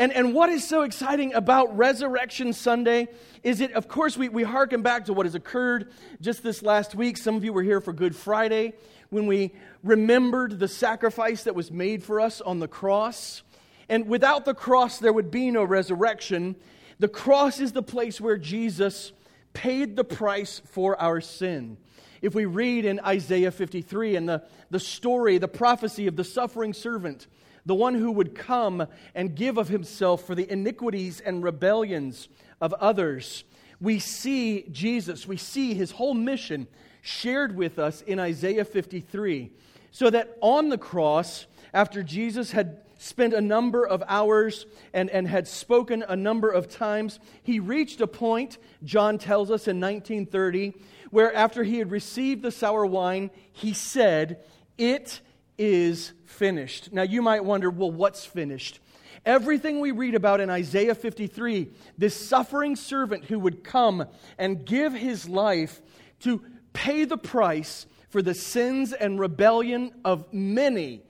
And, and what is so exciting about Resurrection Sunday is it, of course, we, we harken back to what has occurred just this last week. Some of you were here for Good Friday when we remembered the sacrifice that was made for us on the cross. And without the cross, there would be no resurrection. The cross is the place where Jesus paid the price for our sin. If we read in Isaiah 53 and the, the story, the prophecy of the suffering servant, the one who would come and give of himself for the iniquities and rebellions of others. We see Jesus, we see his whole mission shared with us in Isaiah 53. So that on the cross, after Jesus had spent a number of hours and, and had spoken a number of times, he reached a point, John tells us in 1930, where after he had received the sour wine, he said, It is finished. Now, you might wonder, well, what's finished? Everything we read about in Isaiah 53, this suffering servant who would come and give his life to pay the price for the sins and rebellion of many,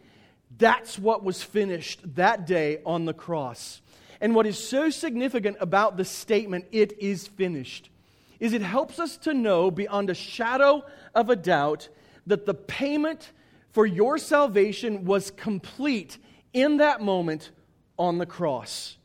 that's what was finished that day on the cross. And what is so significant about the statement, it is finished, is it helps us to know beyond a shadow of a doubt that the payment for your salvation was complete in that moment on the cross.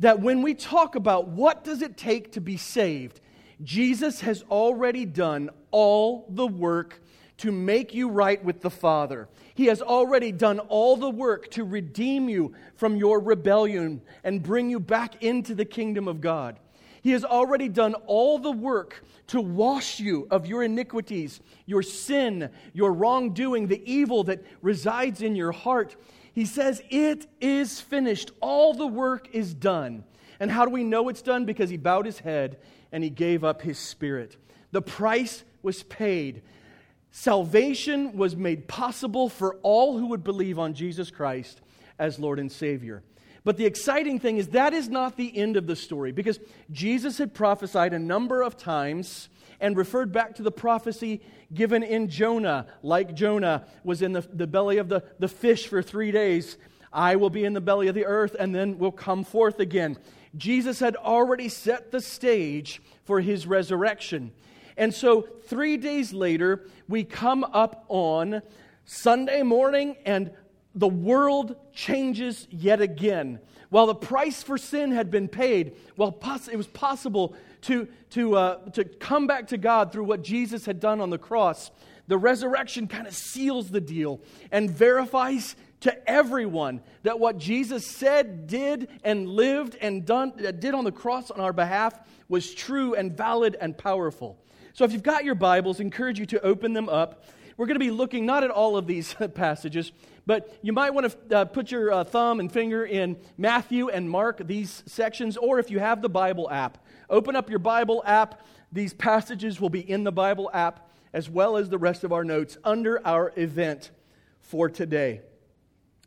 That when we talk about what does it take to be saved, Jesus has already done all the work to make you right with the Father. He has already done all the work to redeem you from your rebellion and bring you back into the kingdom of God. He has already done all the work to wash you of your iniquities, your sin, your wrongdoing, the evil that resides in your heart. He says, It is finished. All the work is done. And how do we know it's done? Because he bowed his head and he gave up his spirit. The price was paid. Salvation was made possible for all who would believe on Jesus Christ as Lord and Savior. But the exciting thing is that is not the end of the story because Jesus had prophesied a number of times and referred back to the prophecy given in Jonah. Like Jonah was in the, the belly of the, the fish for three days, I will be in the belly of the earth and then will come forth again. Jesus had already set the stage for his resurrection. And so, three days later, we come up on Sunday morning, and the world changes yet again. While the price for sin had been paid, while it was possible to, to, uh, to come back to God through what Jesus had done on the cross, the resurrection kind of seals the deal and verifies to everyone that what Jesus said, did, and lived and done, uh, did on the cross on our behalf was true and valid and powerful. So if you've got your Bibles, I encourage you to open them up. We're going to be looking not at all of these passages, but you might want to uh, put your uh, thumb and finger in Matthew and Mark, these sections, or if you have the Bible app, open up your Bible app. These passages will be in the Bible app as well as the rest of our notes under our event for today.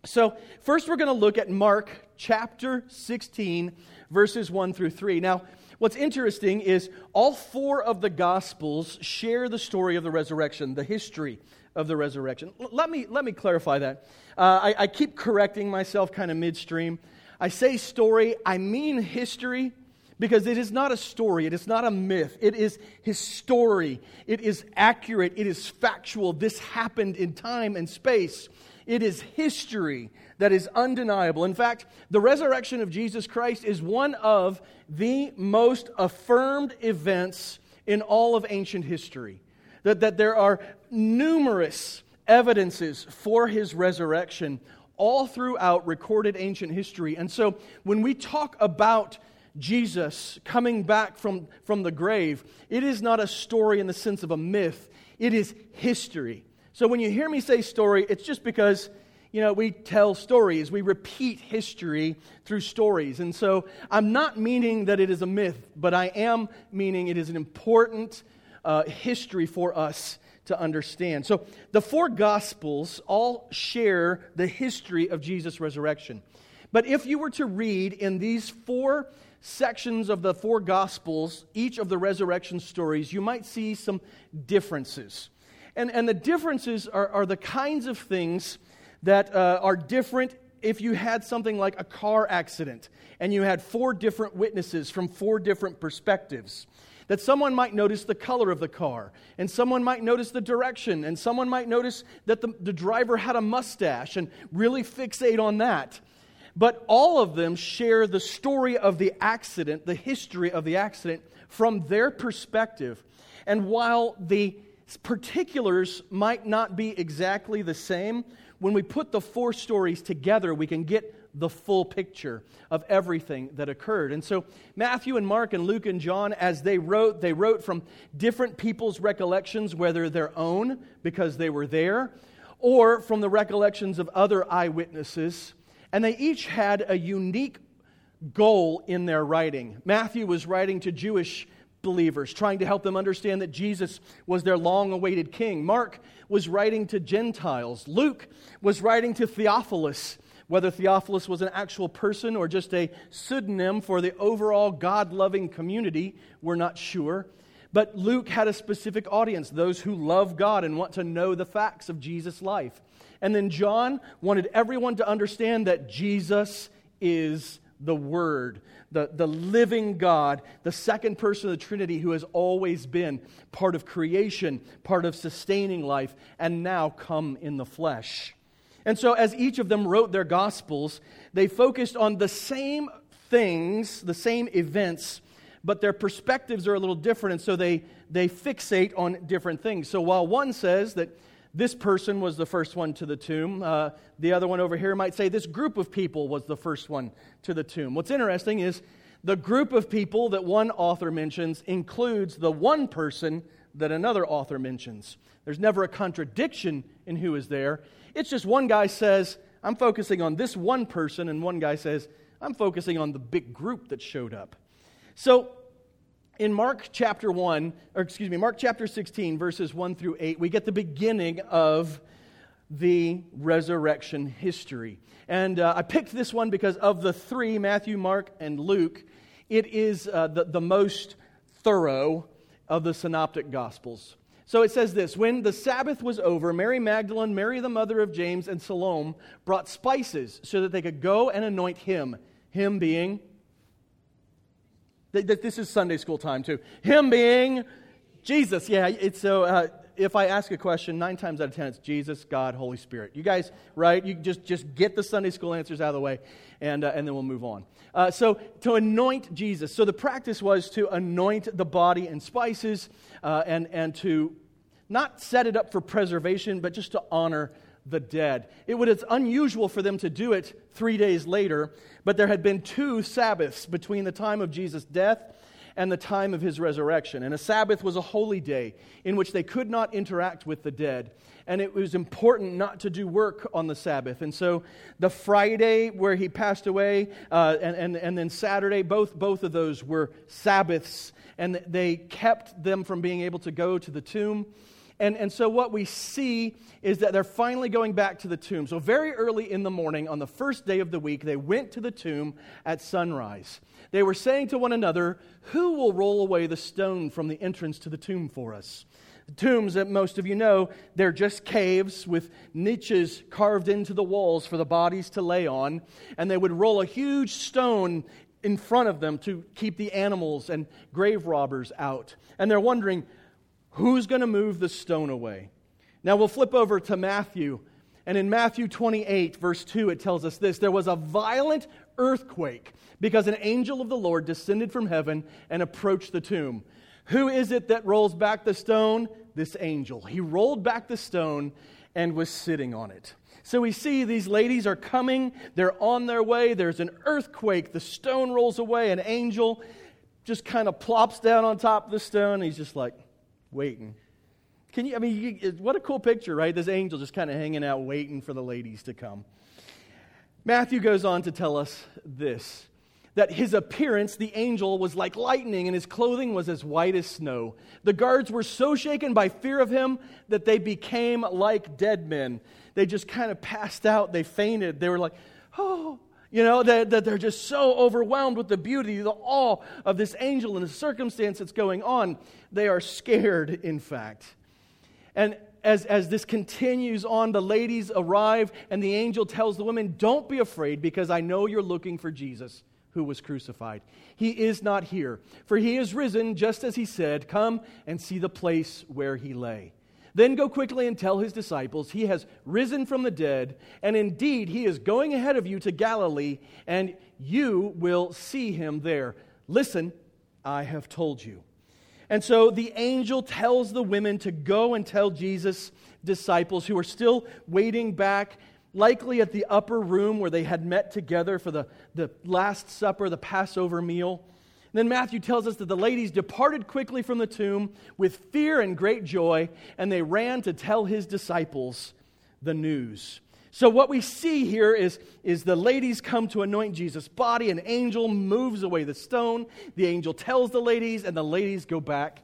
So, first we're going to look at Mark chapter 16, verses 1 through 3. Now, what's interesting is all four of the Gospels share the story of the resurrection, the history of the resurrection. Let me, let me clarify that. Uh, I, I keep correcting myself kind of midstream. I say story, I mean history because it is not a story, it is not a myth, it is his story. It is accurate, it is factual. This happened in time and space. It is history that is undeniable. In fact, the resurrection of Jesus Christ is one of the most affirmed events in all of ancient history. That, that there are numerous evidences for his resurrection all throughout recorded ancient history. And so when we talk about Jesus coming back from, from the grave, it is not a story in the sense of a myth, it is history. So when you hear me say story, it's just because you know, we tell stories, we repeat history through stories. And so I'm not meaning that it is a myth, but I am meaning it is an important uh, history for us to understand. So the four Gospels all share the history of Jesus' resurrection. But if you were to read in these four sections of the four Gospels, each of the resurrection stories, you might see some differences. And, and the differences are, are the kinds of things that uh, are different if you had something like a car accident and you had four different witnesses from four different perspectives. That someone might notice the color of the car, and someone might notice the direction, and someone might notice that the, the driver had a mustache and really fixate on that. But all of them share the story of the accident, the history of the accident from their perspective. And while the particulars might not be exactly the same, when we put the four stories together, we can get the full picture of everything that occurred. And so, Matthew and Mark and Luke and John, as they wrote, they wrote from different people's recollections, whether their own, because they were there, or from the recollections of other eyewitnesses. And they each had a unique goal in their writing. Matthew was writing to Jewish believers, trying to help them understand that Jesus was their long awaited king. Mark was writing to Gentiles. Luke was writing to Theophilus. Whether Theophilus was an actual person or just a pseudonym for the overall God loving community, we're not sure. But Luke had a specific audience, those who love God and want to know the facts of Jesus' life. And then John wanted everyone to understand that Jesus is the Word, the, the living God, the second person of the Trinity who has always been part of creation, part of sustaining life, and now come in the flesh. And so, as each of them wrote their Gospels, they focused on the same things, the same events, but their perspectives are a little different, and so they, they fixate on different things. So, while one says that this person was the first one to the tomb. Uh, the other one over here might say this group of people was the first one to the tomb. What's interesting is the group of people that one author mentions includes the one person that another author mentions. There's never a contradiction in who is there. It's just one guy says, I'm focusing on this one person, and one guy says, I'm focusing on the big group that showed up. So in Mark chapter 1, or excuse me, Mark chapter 16, verses 1 through 8, we get the beginning of the resurrection history. And uh, I picked this one because of the three, Matthew, Mark, and Luke, it is uh, the, the most thorough of the synoptic gospels. So it says this When the Sabbath was over, Mary Magdalene, Mary the mother of James, and Salome brought spices so that they could go and anoint him, him being this is Sunday school time too. Him being Jesus. Yeah, it's so. Uh, if I ask a question, nine times out of ten, it's Jesus, God, Holy Spirit. You guys, right? You just just get the Sunday school answers out of the way, and uh, and then we'll move on. Uh, so to anoint Jesus. So the practice was to anoint the body and spices, uh, and and to not set it up for preservation, but just to honor the dead. It was unusual for them to do it three days later, but there had been two Sabbaths between the time of Jesus' death and the time of his resurrection. And a Sabbath was a holy day in which they could not interact with the dead. And it was important not to do work on the Sabbath. And so the Friday where he passed away uh, and, and, and then Saturday, both, both of those were Sabbaths. And they kept them from being able to go to the tomb. And, and so what we see is that they're finally going back to the tomb. So, very early in the morning, on the first day of the week, they went to the tomb at sunrise. They were saying to one another, Who will roll away the stone from the entrance to the tomb for us? The tombs that most of you know, they're just caves with niches carved into the walls for the bodies to lay on. And they would roll a huge stone in front of them to keep the animals and grave robbers out. And they're wondering, Who's going to move the stone away? Now we'll flip over to Matthew. And in Matthew 28, verse 2, it tells us this There was a violent earthquake because an angel of the Lord descended from heaven and approached the tomb. Who is it that rolls back the stone? This angel. He rolled back the stone and was sitting on it. So we see these ladies are coming, they're on their way, there's an earthquake, the stone rolls away, an angel just kind of plops down on top of the stone. He's just like, waiting. Can you, I mean, you, what a cool picture, right? This angel just kind of hanging out, waiting for the ladies to come. Matthew goes on to tell us this that his appearance, the angel, was like lightning, and his clothing was as white as snow. The guards were so shaken by fear of him that they became like dead men. They just kind of passed out, they fainted. They were like, oh, you know, that, that they're just so overwhelmed with the beauty, the awe of this angel and the circumstance that's going on. They are scared, in fact. And as, as this continues on, the ladies arrive, and the angel tells the women, Don't be afraid, because I know you're looking for Jesus who was crucified. He is not here, for he is risen, just as he said. Come and see the place where he lay. Then go quickly and tell his disciples, He has risen from the dead, and indeed he is going ahead of you to Galilee, and you will see him there. Listen, I have told you. And so the angel tells the women to go and tell Jesus' disciples who are still waiting back likely at the upper room where they had met together for the, the Last Supper, the Passover meal. Then Matthew tells us that the ladies departed quickly from the tomb with fear and great joy, and they ran to tell his disciples the news. So, what we see here is, is the ladies come to anoint Jesus' body. An angel moves away the stone. The angel tells the ladies, and the ladies go back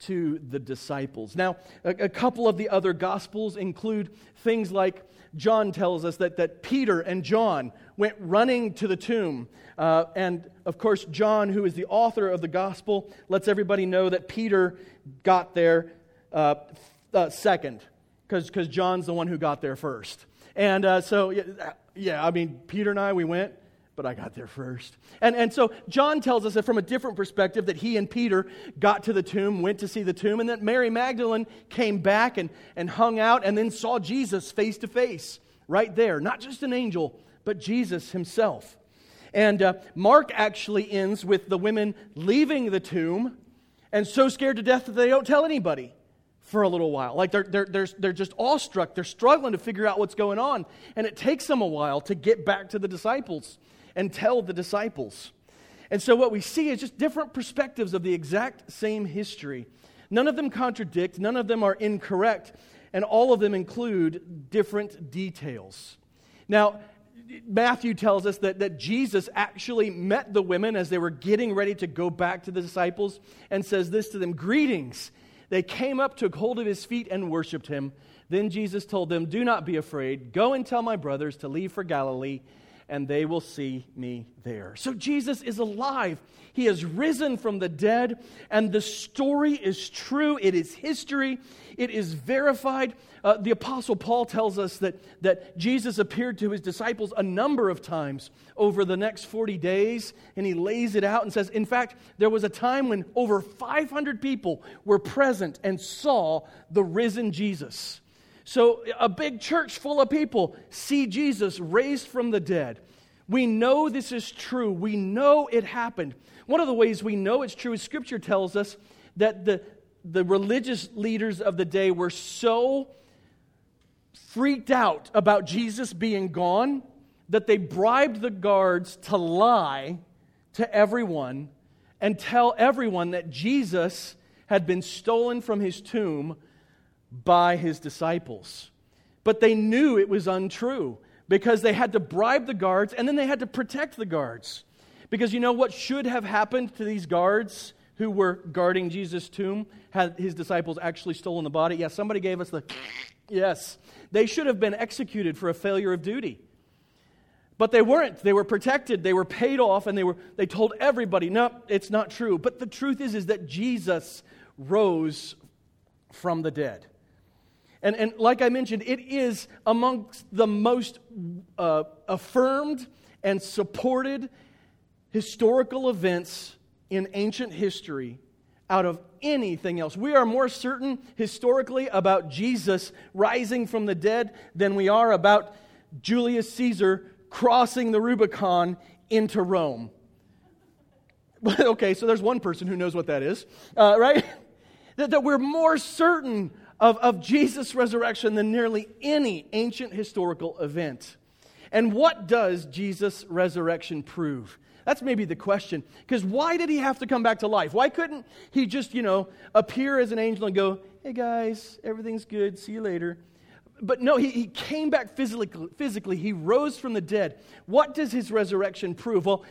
to the disciples. Now, a, a couple of the other gospels include things like John tells us that, that Peter and John went running to the tomb. Uh, and of course, John, who is the author of the gospel, lets everybody know that Peter got there uh, uh, second, because John's the one who got there first. And uh, so, yeah, yeah, I mean, Peter and I, we went but I got there first. And, and so John tells us that from a different perspective that he and Peter got to the tomb, went to see the tomb, and that Mary Magdalene came back and, and hung out and then saw Jesus face to face right there. Not just an angel, but Jesus himself. And uh, Mark actually ends with the women leaving the tomb and so scared to death that they don't tell anybody for a little while. Like they're, they're, they're, they're just awestruck. They're struggling to figure out what's going on. And it takes them a while to get back to the disciples and tell the disciples. And so what we see is just different perspectives of the exact same history. None of them contradict, none of them are incorrect, and all of them include different details. Now, Matthew tells us that, that Jesus actually met the women as they were getting ready to go back to the disciples and says this to them Greetings. They came up, took hold of his feet, and worshiped him. Then Jesus told them, Do not be afraid. Go and tell my brothers to leave for Galilee and they will see me there. So Jesus is alive. He has risen from the dead, and the story is true. It is history, it is verified. Uh, the Apostle Paul tells us that, that Jesus appeared to his disciples a number of times over the next 40 days, and he lays it out and says, In fact, there was a time when over 500 people were present and saw the risen Jesus. So, a big church full of people see Jesus raised from the dead. We know this is true. We know it happened. One of the ways we know it's true is Scripture tells us that the, the religious leaders of the day were so freaked out about Jesus being gone that they bribed the guards to lie to everyone and tell everyone that Jesus had been stolen from his tomb by his disciples. But they knew it was untrue because they had to bribe the guards and then they had to protect the guards. Because you know what should have happened to these guards who were guarding Jesus' tomb had his disciples actually stolen the body? Yes, somebody gave us the yes. They should have been executed for a failure of duty. But they weren't. They were protected. They were paid off and they were they told everybody, "No, it's not true." But the truth is is that Jesus rose from the dead. And, and like I mentioned, it is amongst the most uh, affirmed and supported historical events in ancient history out of anything else. We are more certain historically about Jesus rising from the dead than we are about Julius Caesar crossing the Rubicon into Rome. okay, so there's one person who knows what that is, uh, right? that, that we're more certain of, of Jesus' resurrection than nearly any ancient historical event. And what does Jesus' resurrection prove? That's maybe the question. Because why did he have to come back to life? Why couldn't he just, you know, appear as an angel and go, hey guys, everything's good, see you later? But no, he, he came back physically, physically. He rose from the dead. What does his resurrection prove? Well,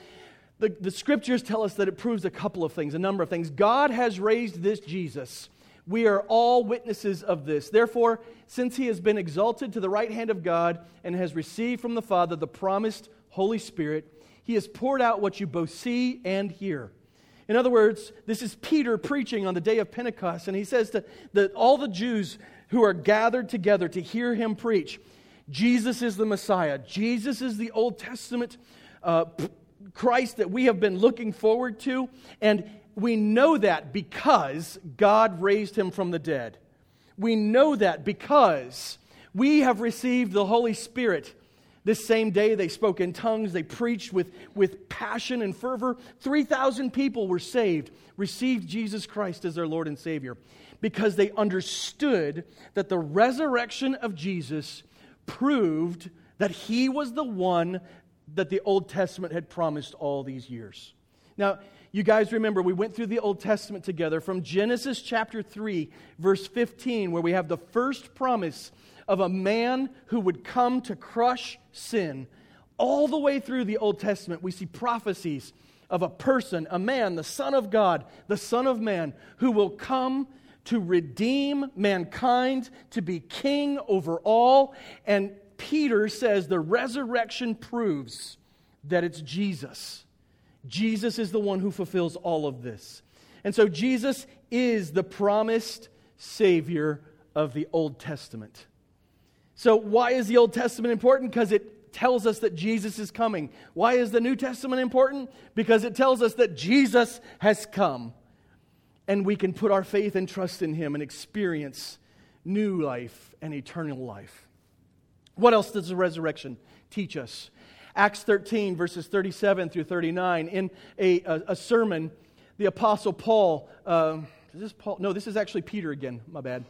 the, the scriptures tell us that it proves a couple of things, a number of things. God has raised this Jesus. We are all witnesses of this. Therefore, since he has been exalted to the right hand of God and has received from the Father the promised Holy Spirit, he has poured out what you both see and hear. In other words, this is Peter preaching on the day of Pentecost, and he says to the, all the Jews who are gathered together to hear him preach Jesus is the Messiah, Jesus is the Old Testament uh, Christ that we have been looking forward to, and we know that because God raised him from the dead. We know that because we have received the Holy Spirit. This same day, they spoke in tongues. They preached with, with passion and fervor. 3,000 people were saved, received Jesus Christ as their Lord and Savior, because they understood that the resurrection of Jesus proved that he was the one that the Old Testament had promised all these years. Now, you guys remember we went through the Old Testament together from Genesis chapter 3, verse 15, where we have the first promise of a man who would come to crush sin. All the way through the Old Testament, we see prophecies of a person, a man, the Son of God, the Son of Man, who will come to redeem mankind, to be king over all. And Peter says the resurrection proves that it's Jesus. Jesus is the one who fulfills all of this. And so Jesus is the promised Savior of the Old Testament. So, why is the Old Testament important? Because it tells us that Jesus is coming. Why is the New Testament important? Because it tells us that Jesus has come. And we can put our faith and trust in Him and experience new life and eternal life. What else does the resurrection teach us? Acts 13, verses 37 through 39. In a, a, a sermon, the Apostle Paul, uh, is this Paul? No, this is actually Peter again, my bad.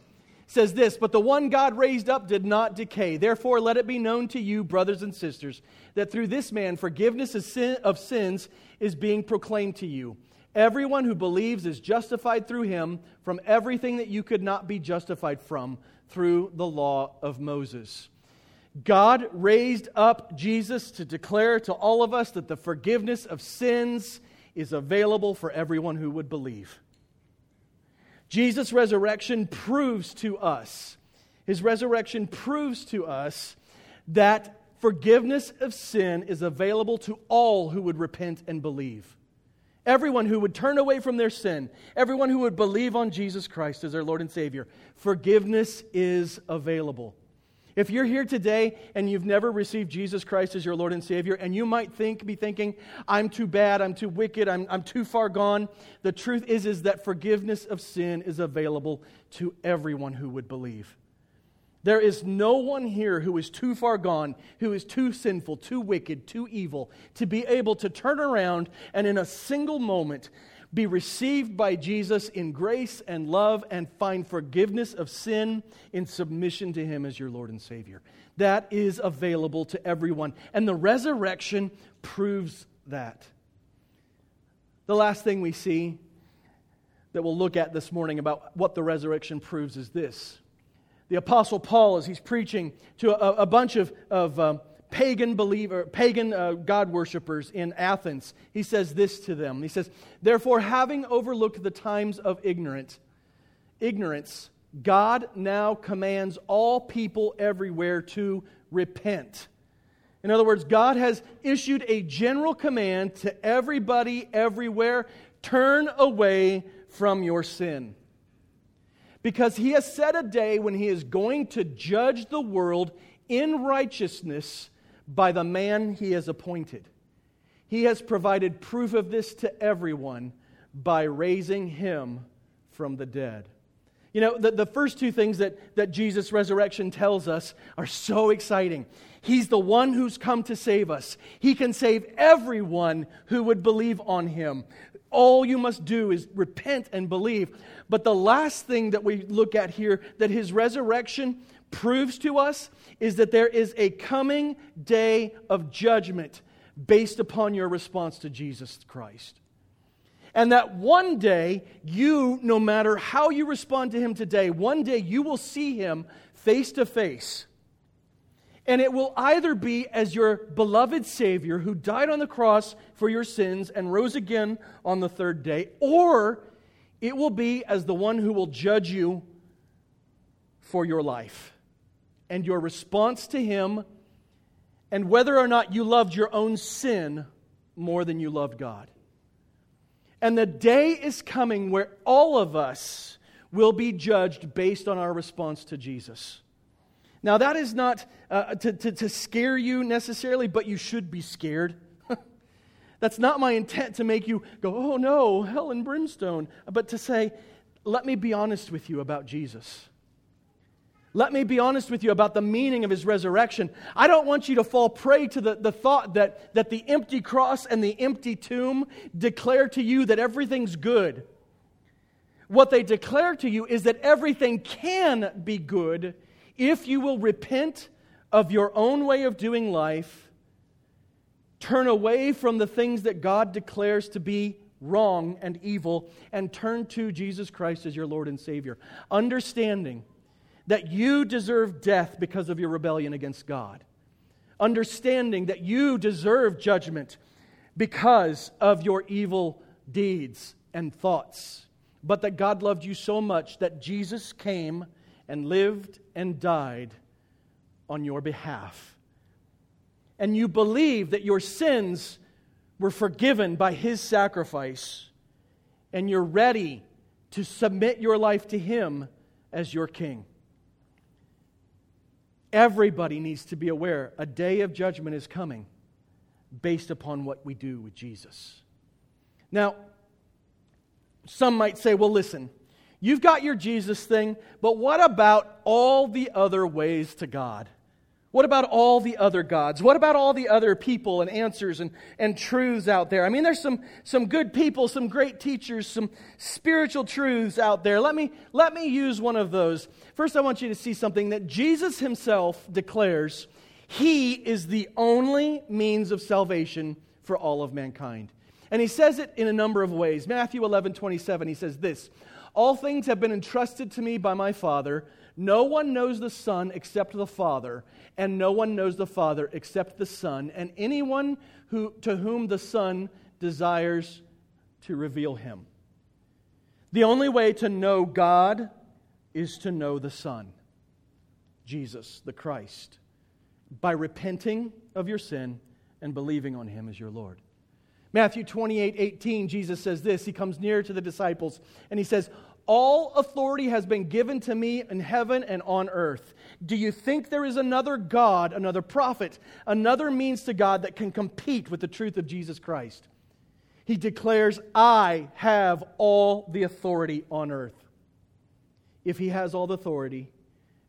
Says this, but the one God raised up did not decay. Therefore, let it be known to you, brothers and sisters, that through this man forgiveness of, sin, of sins is being proclaimed to you. Everyone who believes is justified through him from everything that you could not be justified from through the law of Moses. God raised up Jesus to declare to all of us that the forgiveness of sins is available for everyone who would believe. Jesus' resurrection proves to us, his resurrection proves to us that forgiveness of sin is available to all who would repent and believe. Everyone who would turn away from their sin, everyone who would believe on Jesus Christ as their Lord and Savior, forgiveness is available. If you're here today and you've never received Jesus Christ as your Lord and Savior, and you might think, be thinking, I'm too bad, I'm too wicked, I'm, I'm too far gone, the truth is, is that forgiveness of sin is available to everyone who would believe. There is no one here who is too far gone, who is too sinful, too wicked, too evil to be able to turn around and in a single moment be received by Jesus in grace and love and find forgiveness of sin in submission to Him as your Lord and Savior. That is available to everyone. And the resurrection proves that. The last thing we see that we'll look at this morning about what the resurrection proves is this. The Apostle Paul, as he's preaching to a, a bunch of, of um, pagan believer, pagan uh, God worshippers in Athens, he says this to them. He says, Therefore, having overlooked the times of ignorance, ignorance, God now commands all people everywhere to repent. In other words, God has issued a general command to everybody everywhere turn away from your sin. Because he has set a day when he is going to judge the world in righteousness by the man he has appointed. He has provided proof of this to everyone by raising him from the dead. You know, the, the first two things that, that Jesus' resurrection tells us are so exciting. He's the one who's come to save us. He can save everyone who would believe on him. All you must do is repent and believe. But the last thing that we look at here that his resurrection proves to us is that there is a coming day of judgment based upon your response to Jesus Christ. And that one day, you, no matter how you respond to him today, one day you will see him face to face. And it will either be as your beloved Savior who died on the cross for your sins and rose again on the third day, or it will be as the one who will judge you for your life and your response to him, and whether or not you loved your own sin more than you loved God. And the day is coming where all of us will be judged based on our response to Jesus. Now, that is not uh, to, to, to scare you necessarily, but you should be scared. That's not my intent to make you go, oh no, hell and brimstone, but to say, let me be honest with you about Jesus. Let me be honest with you about the meaning of his resurrection. I don't want you to fall prey to the, the thought that, that the empty cross and the empty tomb declare to you that everything's good. What they declare to you is that everything can be good if you will repent of your own way of doing life, turn away from the things that God declares to be wrong and evil, and turn to Jesus Christ as your Lord and Savior. Understanding that you deserve death because of your rebellion against God. Understanding that you deserve judgment because of your evil deeds and thoughts. But that God loved you so much that Jesus came and lived and died on your behalf. And you believe that your sins were forgiven by his sacrifice, and you're ready to submit your life to him as your king. Everybody needs to be aware a day of judgment is coming based upon what we do with Jesus. Now, some might say, well, listen, you've got your Jesus thing, but what about all the other ways to God? What about all the other gods? What about all the other people and answers and, and truths out there? I mean, there's some, some good people, some great teachers, some spiritual truths out there. Let me, let me use one of those. First, I want you to see something that Jesus himself declares He is the only means of salvation for all of mankind. And he says it in a number of ways. Matthew 11, 27, he says this All things have been entrusted to me by my Father. No one knows the Son except the Father, and no one knows the Father except the Son, and anyone who, to whom the Son desires to reveal him. The only way to know God is to know the Son, Jesus, the Christ, by repenting of your sin and believing on him as your Lord. Matthew 28 18, Jesus says this. He comes near to the disciples and he says, all authority has been given to me in heaven and on earth. Do you think there is another God, another prophet, another means to God that can compete with the truth of Jesus Christ? He declares, I have all the authority on earth. If he has all the authority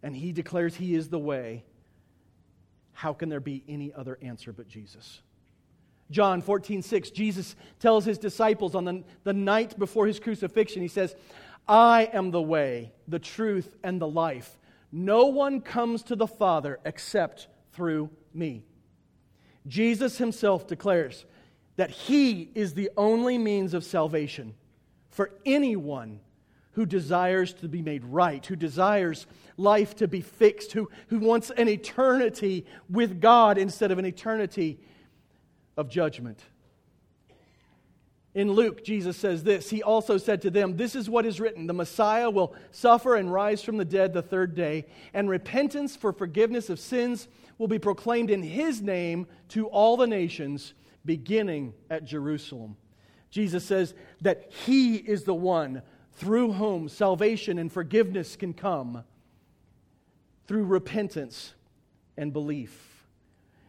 and he declares he is the way, how can there be any other answer but Jesus? John 14, 6, Jesus tells his disciples on the, the night before his crucifixion, he says, I am the way, the truth, and the life. No one comes to the Father except through me. Jesus himself declares that he is the only means of salvation for anyone who desires to be made right, who desires life to be fixed, who, who wants an eternity with God instead of an eternity of judgment. In Luke, Jesus says this He also said to them, This is what is written the Messiah will suffer and rise from the dead the third day, and repentance for forgiveness of sins will be proclaimed in his name to all the nations, beginning at Jerusalem. Jesus says that he is the one through whom salvation and forgiveness can come through repentance and belief.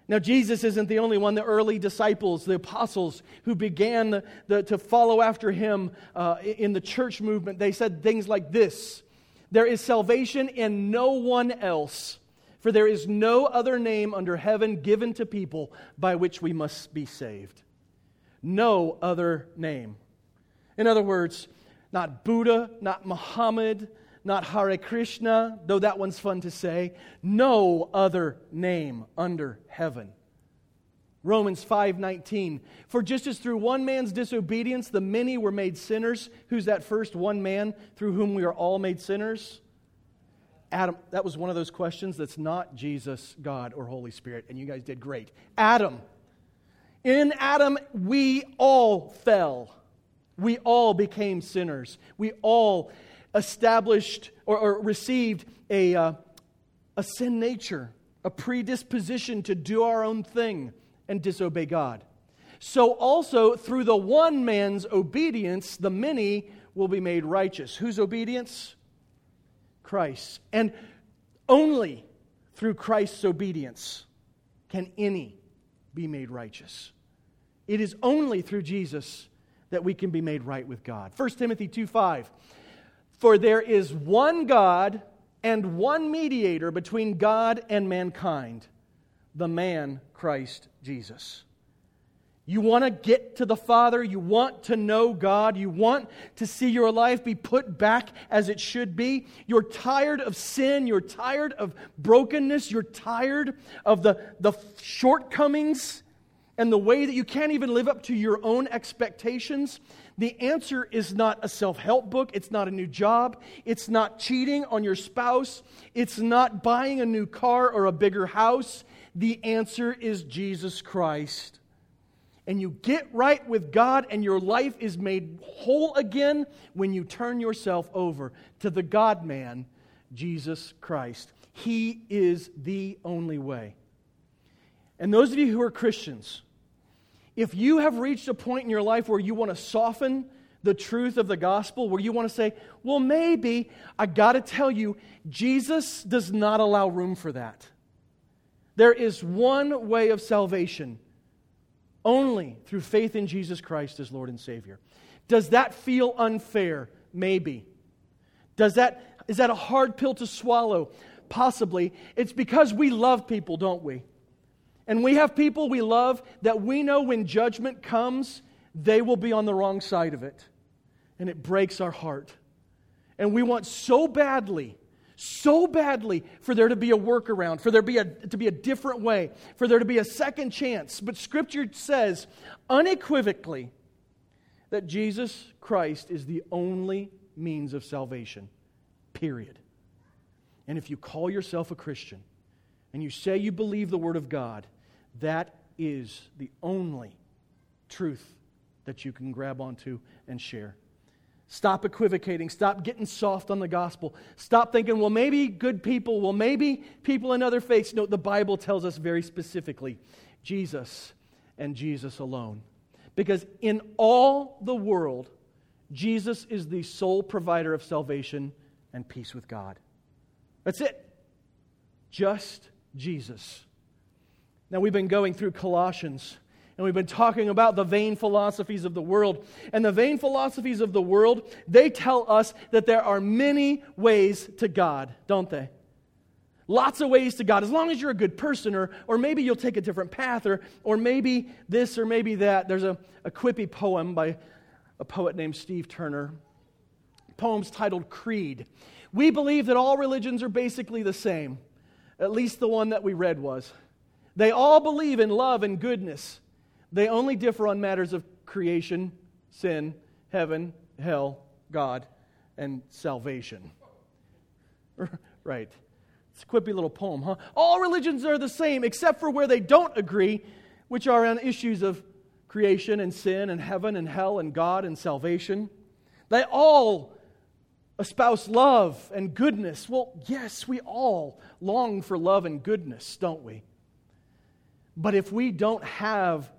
Now, Jesus isn't the only one. The early disciples, the apostles who began the, the, to follow after him uh, in the church movement, they said things like this There is salvation in no one else, for there is no other name under heaven given to people by which we must be saved. No other name. In other words, not Buddha, not Muhammad, not Hare Krishna, though that one's fun to say. No other name under heaven. Romans 5:19 For just as through one man's disobedience the many were made sinners who's that first one man through whom we are all made sinners Adam that was one of those questions that's not Jesus God or Holy Spirit and you guys did great Adam In Adam we all fell we all became sinners we all established or, or received a uh, a sin nature a predisposition to do our own thing and disobey God. So also through the one man's obedience, the many will be made righteous. Whose obedience? Christ. And only through Christ's obedience can any be made righteous. It is only through Jesus that we can be made right with God. 1 Timothy 2 5. For there is one God and one mediator between God and mankind, the man Christ Jesus. You want to get to the Father. You want to know God. You want to see your life be put back as it should be. You're tired of sin. You're tired of brokenness. You're tired of the, the shortcomings and the way that you can't even live up to your own expectations. The answer is not a self help book. It's not a new job. It's not cheating on your spouse. It's not buying a new car or a bigger house. The answer is Jesus Christ. And you get right with God, and your life is made whole again when you turn yourself over to the God man, Jesus Christ. He is the only way. And those of you who are Christians, if you have reached a point in your life where you want to soften the truth of the gospel, where you want to say, well, maybe, I got to tell you, Jesus does not allow room for that. There is one way of salvation only through faith in Jesus Christ as Lord and Savior. Does that feel unfair? Maybe. Does that, is that a hard pill to swallow? Possibly. It's because we love people, don't we? And we have people we love that we know when judgment comes, they will be on the wrong side of it. And it breaks our heart. And we want so badly so badly for there to be a workaround, for there be a, to be a different way, for there to be a second chance. But Scripture says unequivocally that Jesus Christ is the only means of salvation, period. And if you call yourself a Christian and you say you believe the Word of God, that is the only truth that you can grab onto and share. Stop equivocating. Stop getting soft on the gospel. Stop thinking, well, maybe good people, well, maybe people in other faiths. No, the Bible tells us very specifically Jesus and Jesus alone. Because in all the world, Jesus is the sole provider of salvation and peace with God. That's it. Just Jesus. Now, we've been going through Colossians and we've been talking about the vain philosophies of the world. And the vain philosophies of the world, they tell us that there are many ways to God, don't they? Lots of ways to God, as long as you're a good person, or, or maybe you'll take a different path, or, or maybe this or maybe that. There's a, a quippy poem by a poet named Steve Turner. Poem's titled Creed. We believe that all religions are basically the same, at least the one that we read was. They all believe in love and goodness. They only differ on matters of creation, sin, heaven, hell, God, and salvation. right. It's a quippy little poem, huh? All religions are the same except for where they don't agree, which are on issues of creation and sin and heaven and hell and God and salvation. They all espouse love and goodness. Well, yes, we all long for love and goodness, don't we? But if we don't have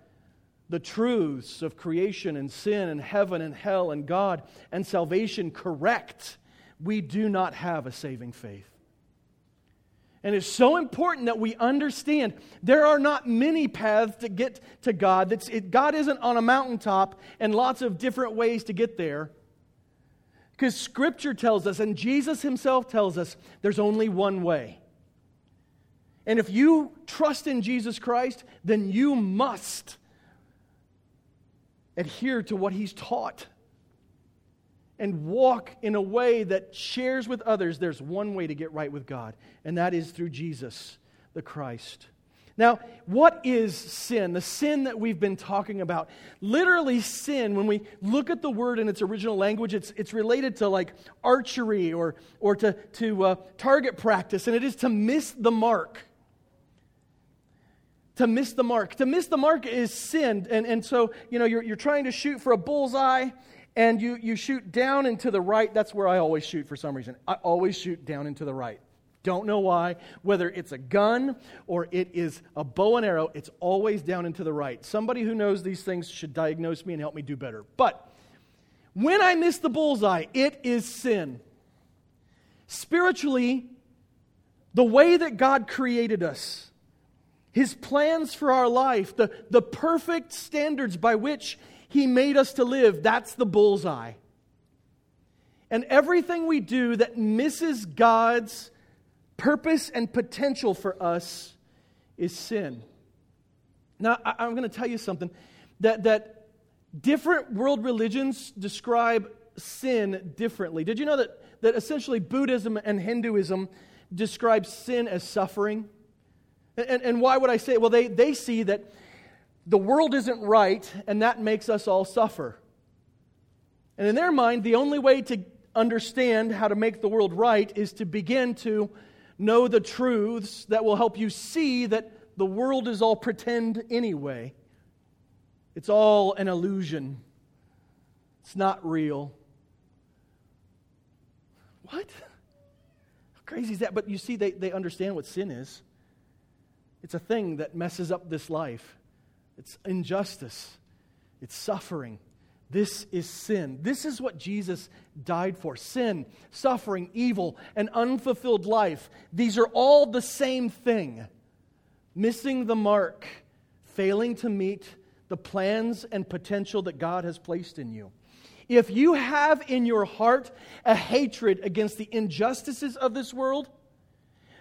the truths of creation and sin and heaven and hell and God and salvation correct, we do not have a saving faith. And it's so important that we understand there are not many paths to get to God. That's, it, God isn't on a mountaintop and lots of different ways to get there. Because Scripture tells us, and Jesus Himself tells us, there's only one way. And if you trust in Jesus Christ, then you must adhere to what he's taught and walk in a way that shares with others, there's one way to get right with God, and that is through Jesus the Christ. Now, what is sin? The sin that we've been talking about. Literally, sin, when we look at the word in its original language, it's, it's related to like archery or, or to, to uh, target practice, and it is to miss the mark. To miss the mark. To miss the mark is sin. And, and so, you know, you're, you're trying to shoot for a bullseye, and you, you shoot down and to the right. That's where I always shoot for some reason. I always shoot down and to the right. Don't know why. Whether it's a gun or it is a bow and arrow, it's always down and to the right. Somebody who knows these things should diagnose me and help me do better. But when I miss the bullseye, it is sin. Spiritually, the way that God created us, His plans for our life, the, the perfect standards by which He made us to live, that's the bullseye. And everything we do that misses God's purpose and potential for us is sin. Now, I, am going to tell you something that, that different world religions describe sin differently. Did you know that, that essentially Buddhism and Hinduism describe sin as suffering? And, and why would I say? Well, they, they see that the world isn't right, and that makes us all suffer. And in their mind, the only way to understand how to make the world right is to begin to know the truths that will help you see that the world is all pretend anyway. It's all an illusion, it's not real. What? How crazy is that? But you see, they, they understand what sin is. It's a thing that messes up this life. It's injustice. It's suffering. This is sin. This is what Jesus died for sin, suffering, evil, and unfulfilled life. These are all the same thing. Missing the mark, failing to meet the plans and potential that God has placed in you. If you have in your heart a hatred against the injustices of this world,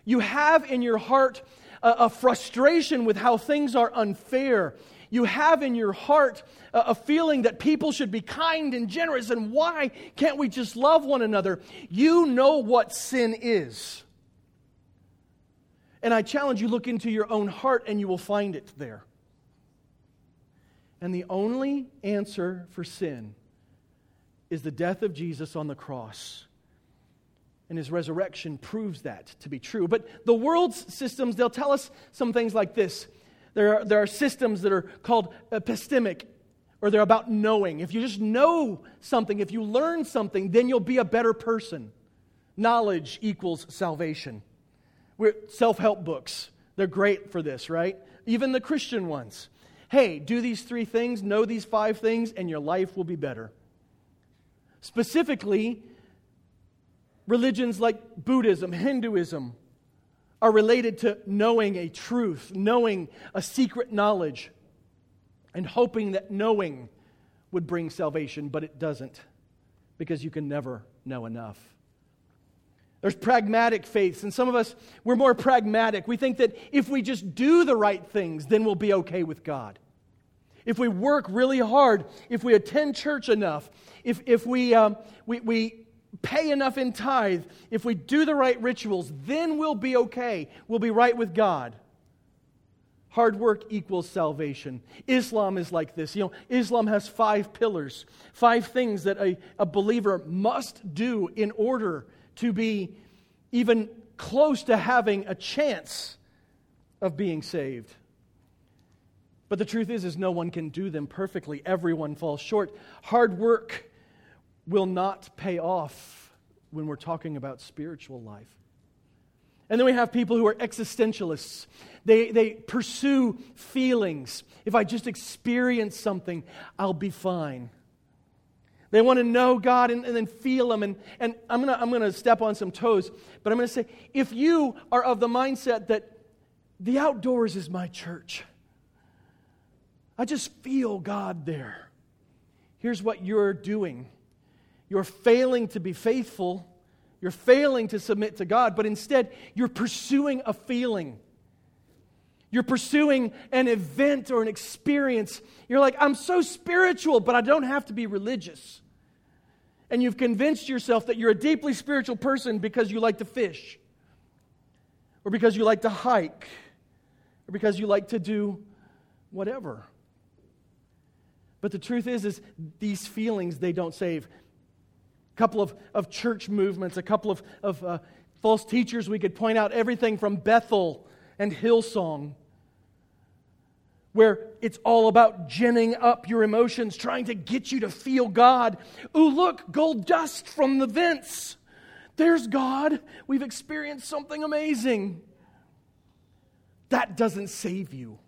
you have in your heart a, a frustration with how things are unfair you have in your heart a, a feeling that people should be kind and generous, and why can't we just love one another? You know what sin is. And I challenge you, look into your own heart and you will find it there. And the only answer for sin is the death of Jesus on the cross. And his resurrection proves that to be true. But the world's systems, they'll tell us some things like this there are, there are systems that are called epistemic, or they're about knowing. If you just know something, if you learn something, then you'll be a better person. Knowledge equals salvation. We're self help books, they're great for this, right? Even the Christian ones. Hey, do these three things, know these five things, and your life will be better. Specifically, religions like Buddhism, Hinduism, are related to knowing a truth, knowing a secret knowledge, and hoping that knowing would bring salvation, but it doesn't because you can never know enough. There's pragmatic faiths, and some of us, we're more pragmatic. We think that if we just do the right things, then we'll be okay with God. If we work really hard, if we attend church enough, if, if we, um, we, we pay enough in tithe, if we do the right rituals, then we'll be okay. We'll be right with God. Hard work equals salvation. Islam is like this. You know, Islam has five pillars, five things that a, a believer must do in order to be even close to having a chance of being saved. But the truth is, is no one can do them perfectly. Everyone falls short. Hard work will not pay off when we're talking about spiritual life. And then we have people who are existentialists. They, they pursue feelings. If I just experience something, I'll be fine. They want to know God and, and then feel Him. And, and I'm going to I'm to step on some toes, but I'm going to say if you are of the mindset that the outdoors is my church, I just feel God there. Here's what you're doing you're failing to be faithful. You're failing to submit to God, but instead, you're pursuing a feeling. You're pursuing an event or an experience. You're like, I'm so spiritual, but I don't have to be religious. And you've convinced yourself that you're a deeply spiritual person because you like to fish, or because you like to hike, or because you like to do whatever. But the truth is, is these feelings, they don't save. Couple of, of church movements, a couple of, of uh, false teachers we could point out, everything from Bethel and Hillsong, where it's all about ginning up your emotions, trying to get you to feel God. Ooh, look, gold dust from the vents. There's God. We've experienced something amazing. That doesn't save you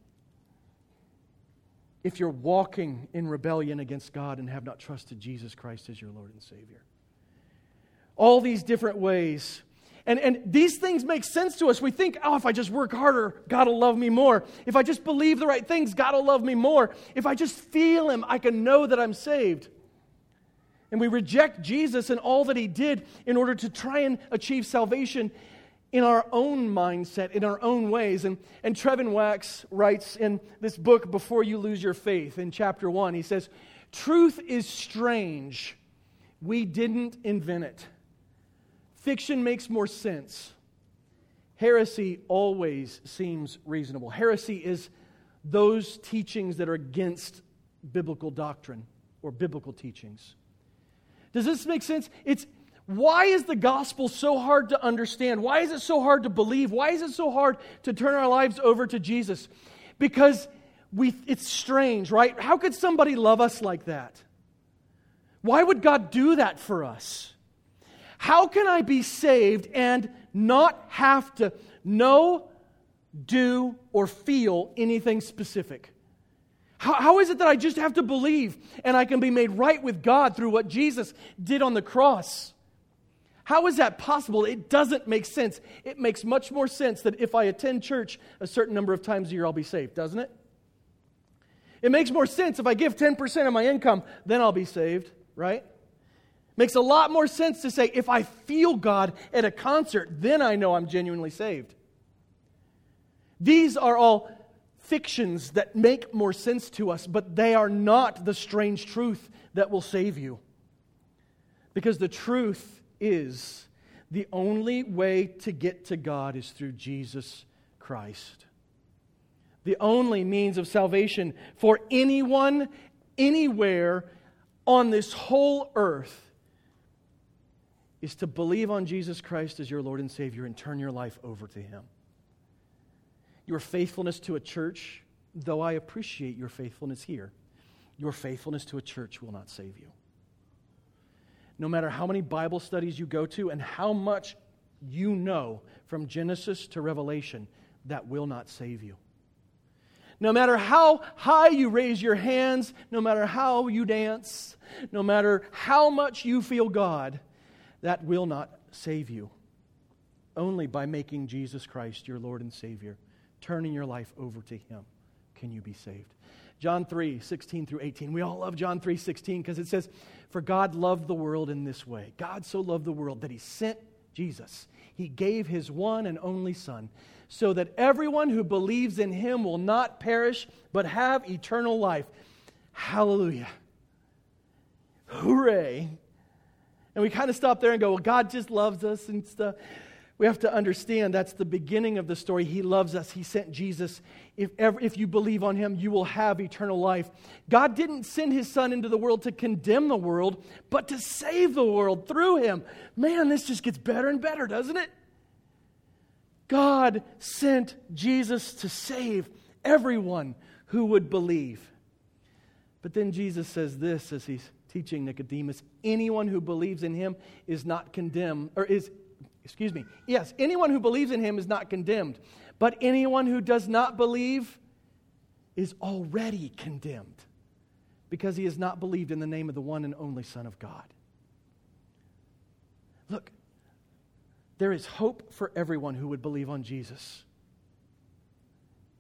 if you're walking in rebellion against God and have not trusted Jesus Christ as your Lord and Savior. All these different ways. And, and these things make sense to us. We think, oh, if I just work harder, God will love me more. If I just believe the right things, God will love me more. If I just feel Him, I can know that I'm saved. And we reject Jesus and all that He did in order to try and achieve salvation in our own mindset, in our own ways. And, and Trevin Wax writes in this book, Before You Lose Your Faith, in chapter one, he says, Truth is strange. We didn't invent it. Fiction makes more sense. Heresy always seems reasonable. Heresy is those teachings that are against biblical doctrine or biblical teachings. Does this make sense? It's why is the gospel so hard to understand? Why is it so hard to believe? Why is it so hard to turn our lives over to Jesus? Because we, it's strange, right? How could somebody love us like that? Why would God do that for us? How can I be saved and not have to know, do, or feel anything specific? How, how is it that I just have to believe and I can be made right with God through what Jesus did on the cross? How is that possible? It doesn't make sense. It makes much more sense that if I attend church a certain number of times a year, I'll be saved, doesn't it? It makes more sense if I give 10% of my income, then I'll be saved, right? Makes a lot more sense to say if I feel God at a concert, then I know I'm genuinely saved. These are all fictions that make more sense to us, but they are not the strange truth that will save you. Because the truth is the only way to get to God is through Jesus Christ. The only means of salvation for anyone, anywhere on this whole earth is to believe on Jesus Christ as your Lord and Savior and turn your life over to Him. Your faithfulness to a church, though I appreciate your faithfulness here, your faithfulness to a church will not save you no matter how many Bible studies you go to and how much you know from Genesis to Revelation, that will not save you. No matter how high you raise your hands, no matter how you dance, no matter how much you feel God, that will not save you. Only by making Jesus Christ your Lord and Savior, turning your life over to Him, can you be saved. John 3, 16 through 18. We all love John 3, 16 because it says, For God loved the world in this way. God so loved the world that he sent Jesus. He gave his one and only Son, so that everyone who believes in him will not perish, but have eternal life. Hallelujah. Hooray. And we kind of stop there and go, Well, God just loves us and stuff we have to understand that's the beginning of the story. He loves us. He sent Jesus. If, ever, if you believe on him, you will have eternal life. God didn't send his son into the world to condemn the world, but to save the world through him. Man, this just gets better and better, doesn't it? God sent Jesus to save everyone who would believe. But then Jesus says this as he's teaching Nicodemus anyone who believes in him is not condemned, or is excuse me. Yes, anyone who believes in him is not condemned, but anyone who does not believe is already condemned because he has not believed in the name of the one and only Son of God. Look, there is hope for everyone who would believe on Jesus.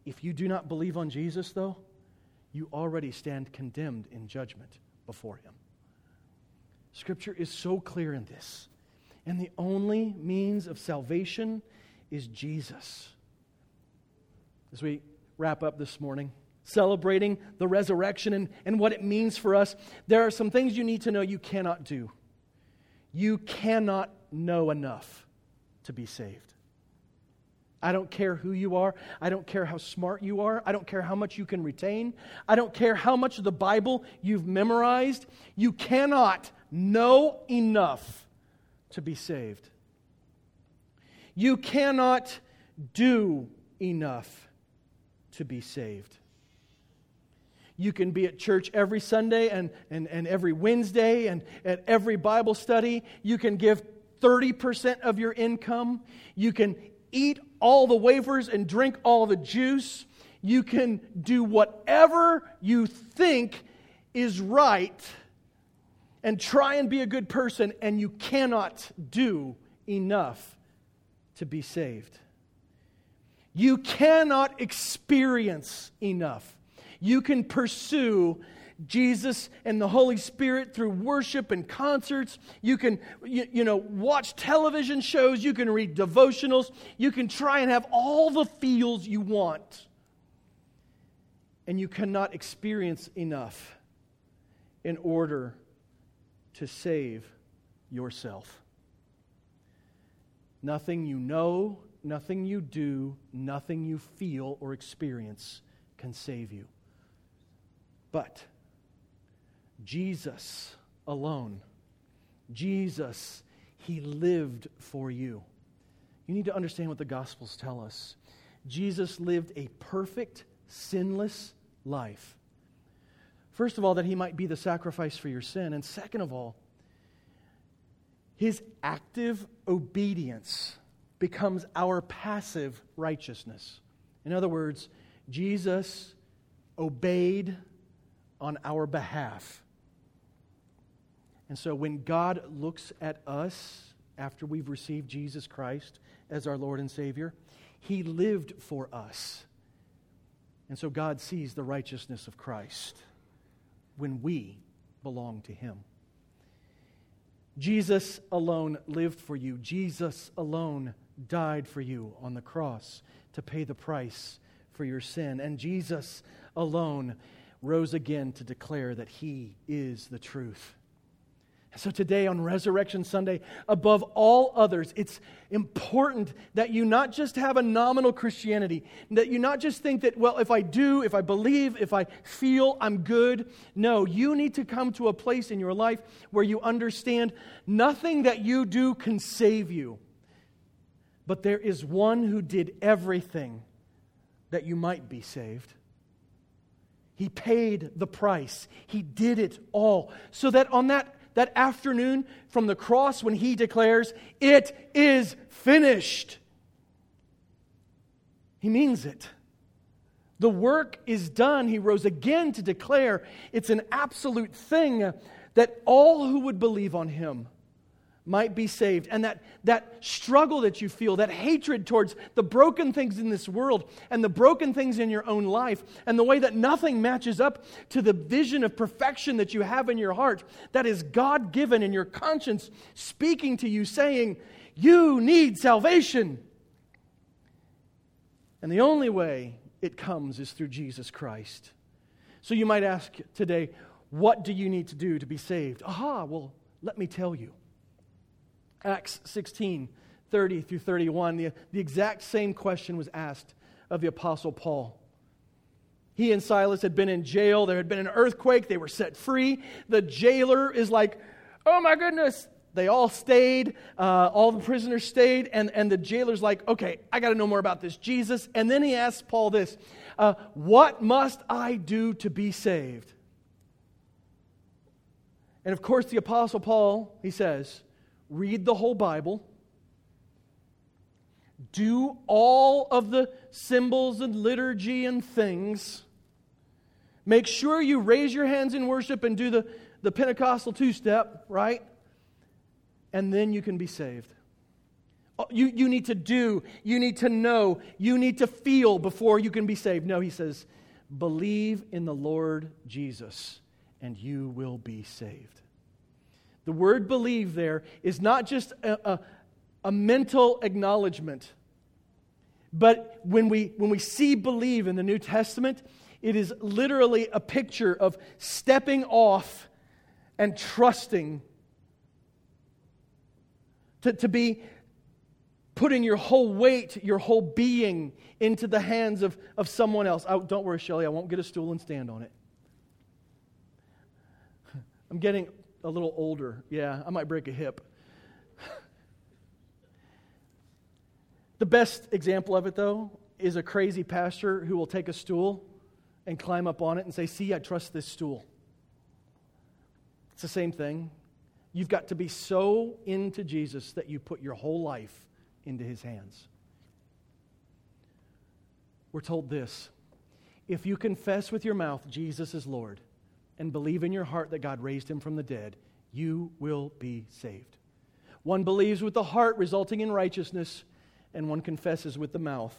If you do not believe on Jesus, though, you already stand condemned in judgment before him. Scripture is so clear in this. And the only means of salvation is Jesus. As we wrap up this morning, celebrating the resurrection and, and what it means for us, there are some things you need to know you cannot do. You cannot know enough to be saved. I don't care who you are. I don't care how smart you are. I don't care how much you can retain. I don't care how much of the Bible you've memorized. You cannot know enough to be saved. You cannot do enough to be saved. You can be at church every Sunday and, and, and every Wednesday and at every Bible study. You can give 30% of your income. You can eat all the wafers and drink all the juice. You can do whatever you think is right and try and be a good person, and you cannot do enough to be saved. You cannot experience enough. You can pursue Jesus and the Holy Spirit through worship and concerts. You can, you, you, know, watch television shows. You can read devotionals. You can try and have all the feels you want. And you cannot experience enough in order to save yourself. Nothing you know, nothing you do, nothing you feel or experience can save you. But Jesus alone, Jesus, He lived for you. You need to understand what the Gospels tell us. Jesus lived a perfect, sinless life. First of all, that He might be the sacrifice for your sin. And second of all, His active obedience becomes our passive righteousness. In other words, Jesus obeyed on our behalf. And so when God looks at us after we've received Jesus Christ as our Lord and Savior, He lived for us. And so God sees the righteousness of Christ when we belong to Him. Jesus alone lived for you. Jesus alone died for you on the cross to pay the price for your sin. And Jesus alone rose again to declare that He is the truth. So, today on Resurrection Sunday, above all others, it's important that you not just have a nominal Christianity, that you not just think that, well, if I do, if I believe, if I feel, I'm good. No, you need to come to a place in your life where you understand nothing that you do can save you, but there is one who did everything that you might be saved. He paid the price. He did it all. So that on that that afternoon from the cross when he declares, It is finished. He means it. The work is done. He rose again to declare it's an absolute thing that all who would believe on him might be saved. And that, that struggle that you feel, that hatred towards the broken things in this world and the broken things in your own life, and the way that nothing matches up to the vision of perfection that you have in your heart, that is God given in your conscience speaking to you, saying, You need salvation. And the only way it comes is through Jesus Christ. So you might ask today, what do you need to do to be saved? Aha, well, let me tell you. Acts 16, 30 through 31, the, the exact same question was asked of the Apostle Paul. He and Silas had been in jail. There had been an earthquake. They were set free. The jailer is like, oh my goodness. They all stayed. Uh, all the prisoners stayed. And, and the jailer's like, okay, I got to know more about this Jesus. And then he asks Paul this uh, What must I do to be saved? And of course, the Apostle Paul, he says, read the whole Bible, do all of the symbols and liturgy and things. Make sure you raise your hands in worship and do the, the Pentecostal two step, right? And then you can be saved. Oh, you, you need to do, you need to know, you need to feel before you can be saved. No, he says, believe in the Lord Jesus and you will be saved. The word believe there is not just a, a, a mental acknowledgement, but when we, when we see believe in the New Testament, it is literally a picture of stepping off and trusting. To, to be putting your whole weight, your whole being into the hands of, of someone else. Oh, don't worry, Shelly, I won't get a stool and stand on it. I'm getting a little older. Yeah, I might break a hip. the best example of it, though, is a crazy pastor who will take a stool and climb up on it and say, See, I trust this stool. It's the same thing. You've got to be so into Jesus that you put your whole life into his hands. We're told this if you confess with your mouth Jesus is Lord and believe in your heart that God raised him from the dead, you will be saved. One believes with the heart, resulting in righteousness, and one confesses with the mouth,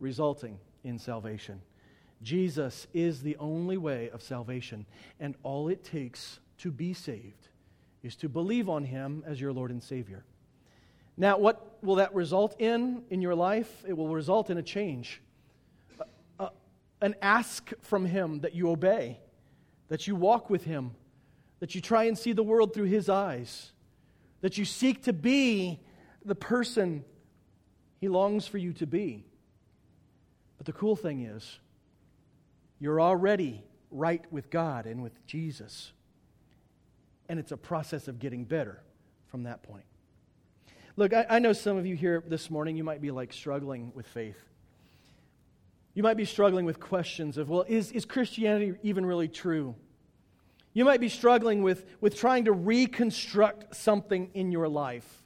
resulting in salvation. Jesus is the only way of salvation, and all it takes to be saved is to believe on him as your Lord and Savior. Now, what will that result in in your life? It will result in a change, an ask from him that you obey, that you walk with him, that you try and see the world through his eyes, that you seek to be the person he longs for you to be. But the cool thing is, you're already right with God and with Jesus. And it's a process of getting better from that point. Look, I, I, know some of you here this morning, you might be like struggling with faith. You might be struggling with questions of, well, is, is Christianity even really true? You might be struggling with, with trying to reconstruct something in your life.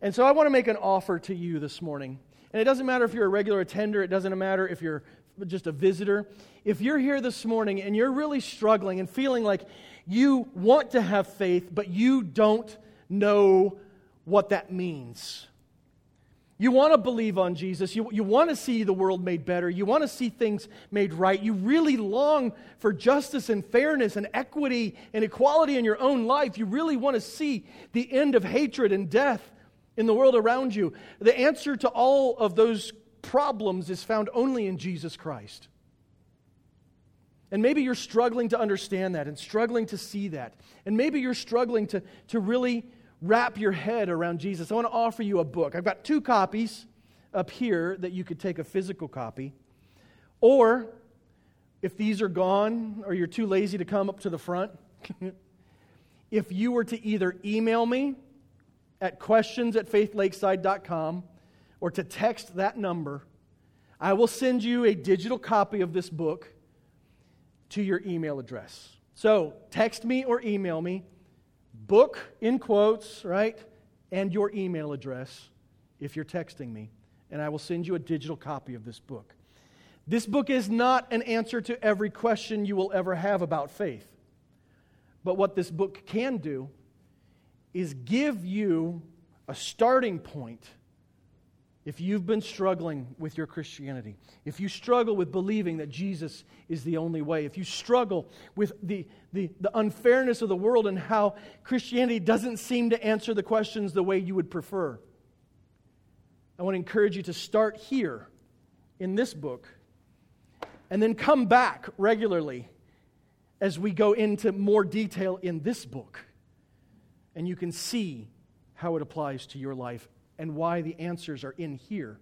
And so I want to make an offer to you this morning. And it doesn't matter if you're a regular attender, it doesn't matter if you're just a visitor. If you're here this morning and you're really struggling and feeling like you want to have faith, but you don't know what that means. You want to believe on Jesus. You, you want to see the world made better. You want to see things made right. You really long for justice and fairness and equity and equality in your own life. You really want to see the end of hatred and death in the world around you. The answer to all of those problems is found only in Jesus Christ. And maybe you're struggling to understand that and struggling to see that. And maybe you're struggling to, to really wrap your head around Jesus. I want to offer you a book. I've got two copies up here that you could take a physical copy. Or if these are gone or you're too lazy to come up to the front, if you were to either email me at questions at faithlakeside.com or to text that number, I will send you a digital copy of this book to your email address. So text me or email me, book in quotes, right? And your email address if you're texting me, and I will send you a digital copy of this book. This book is not an answer to every question you will ever have about faith. But what this book can do is give you a starting point if you've been struggling with your Christianity, if you struggle with believing that Jesus is the only way, if you struggle with the, the, the, unfairness of the world and how Christianity doesn't seem to answer the questions the way you would prefer, I want to encourage you to start here in this book and then come back regularly as we go into more detail in this book. And you can see how it applies to your life and why the answers are in here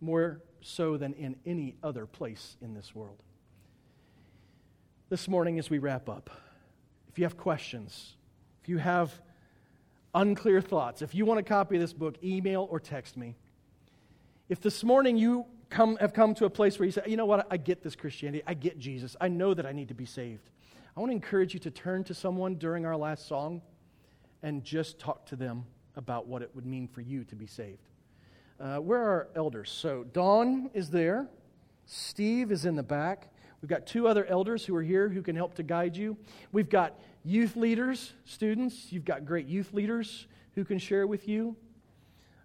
more so than in any other place in this world. This morning, as we wrap up, if you have questions, if you have unclear thoughts, if you want a copy of this book, email or text me. If this morning you come, have come to a place where you say, you know what, I get this Christianity, I get Jesus, I know that I need to be saved, I want to encourage you to turn to someone during our last song and just talk to them about what it would mean for you to be saved. Uh, where are our elders? So, Dawn is there. Steve is in the back. We've got two other elders who are here who can help to guide you. We've got youth leaders, students. You've got great youth leaders who can share with you.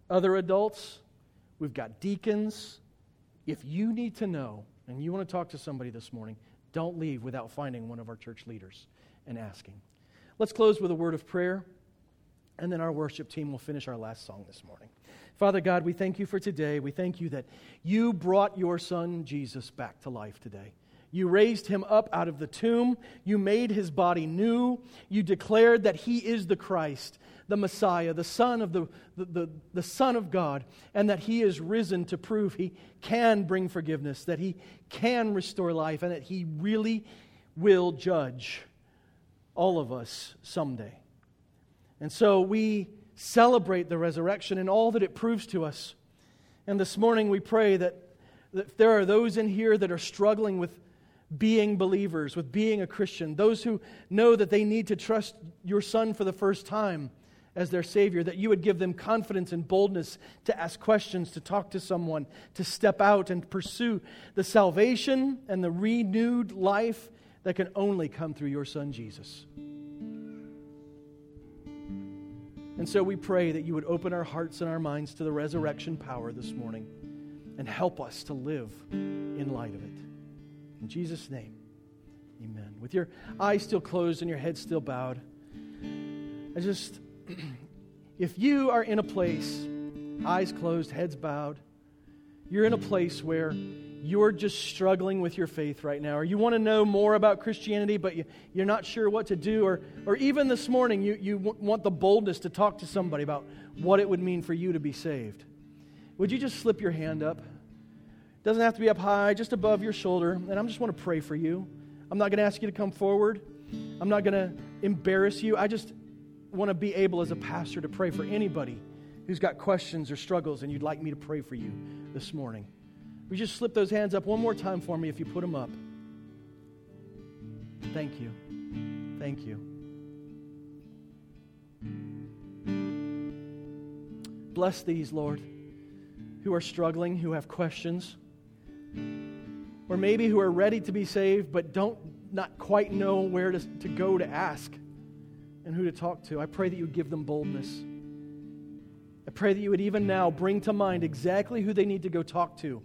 Other adults. We've got deacons. If you need to know and you want to talk to somebody this morning, don't leave without finding one of our church leaders and asking. Let's close with a word of prayer. And then our worship team will finish our last song this morning. Father God, we thank you for today. We thank you that you brought your son Jesus back to life today. You raised him up out of the tomb. You made his body new. You declared that he is the Christ, the Messiah, the Son of, the, the, the, the, Son of God, and that he is risen to prove he can bring forgiveness, that he can restore life, and that he really will judge all of us someday. And so we celebrate the resurrection and all that it proves to us. And this morning we pray that, that if there are those in here that are struggling with being believers, with being a Christian, those who know that they need to trust your Son for the first time as their Savior, that you would give them confidence and boldness to ask questions, to talk to someone, to step out and pursue the salvation and the renewed life that can only come through your Son, Jesus. And so we pray that you would open our hearts and our minds to the resurrection power this morning and help us to live in light of it. In Jesus' name, amen. With your eyes still closed and your head still bowed, I just, if you are in a place, eyes closed, heads bowed, you're in a place where you're just struggling with your faith right now, or you want to know more about Christianity, but you, you're not sure what to do, or, or even this morning you, you want the boldness to talk to somebody about what it would mean for you to be saved, would you just slip your hand up? Doesn't have to be up high, just above your shoulder. And I just want to pray for you. I'm not going to ask you to come forward. I'm not going to embarrass you. I just want to be able as a pastor to pray for anybody who's got questions or struggles and you'd like me to pray for you this morning. We just slip those hands up one more time for me if you put them up. Thank you. Thank you. Bless these, Lord, who are struggling, who have questions or maybe who are ready to be saved but don't not quite know where to, to go to ask and who to talk to. I pray that you give them boldness. I pray that you would even now bring to mind exactly who they need to go talk to.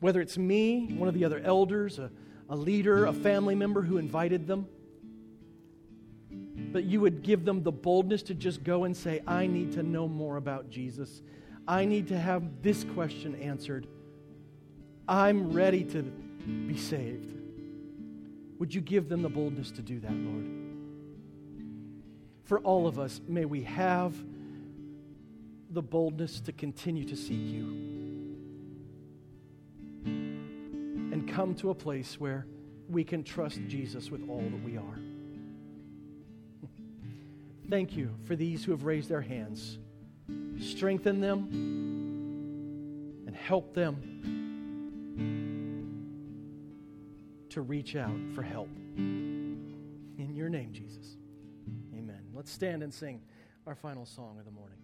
Whether it's me, one of the other elders, a, a leader, a family member who invited them. But you would give them the boldness to just go and say, I need to know more about Jesus. I need to have this question answered. I'm ready to be saved. Would you give them the boldness to do that, Lord? For all of us, may we have the boldness to continue to seek you come to a place where we can trust Jesus with all that we are. Thank you for these who have raised their hands. Strengthen them and help them to reach out for help. In your name, Jesus. Amen. Let's stand and sing our final song of the morning.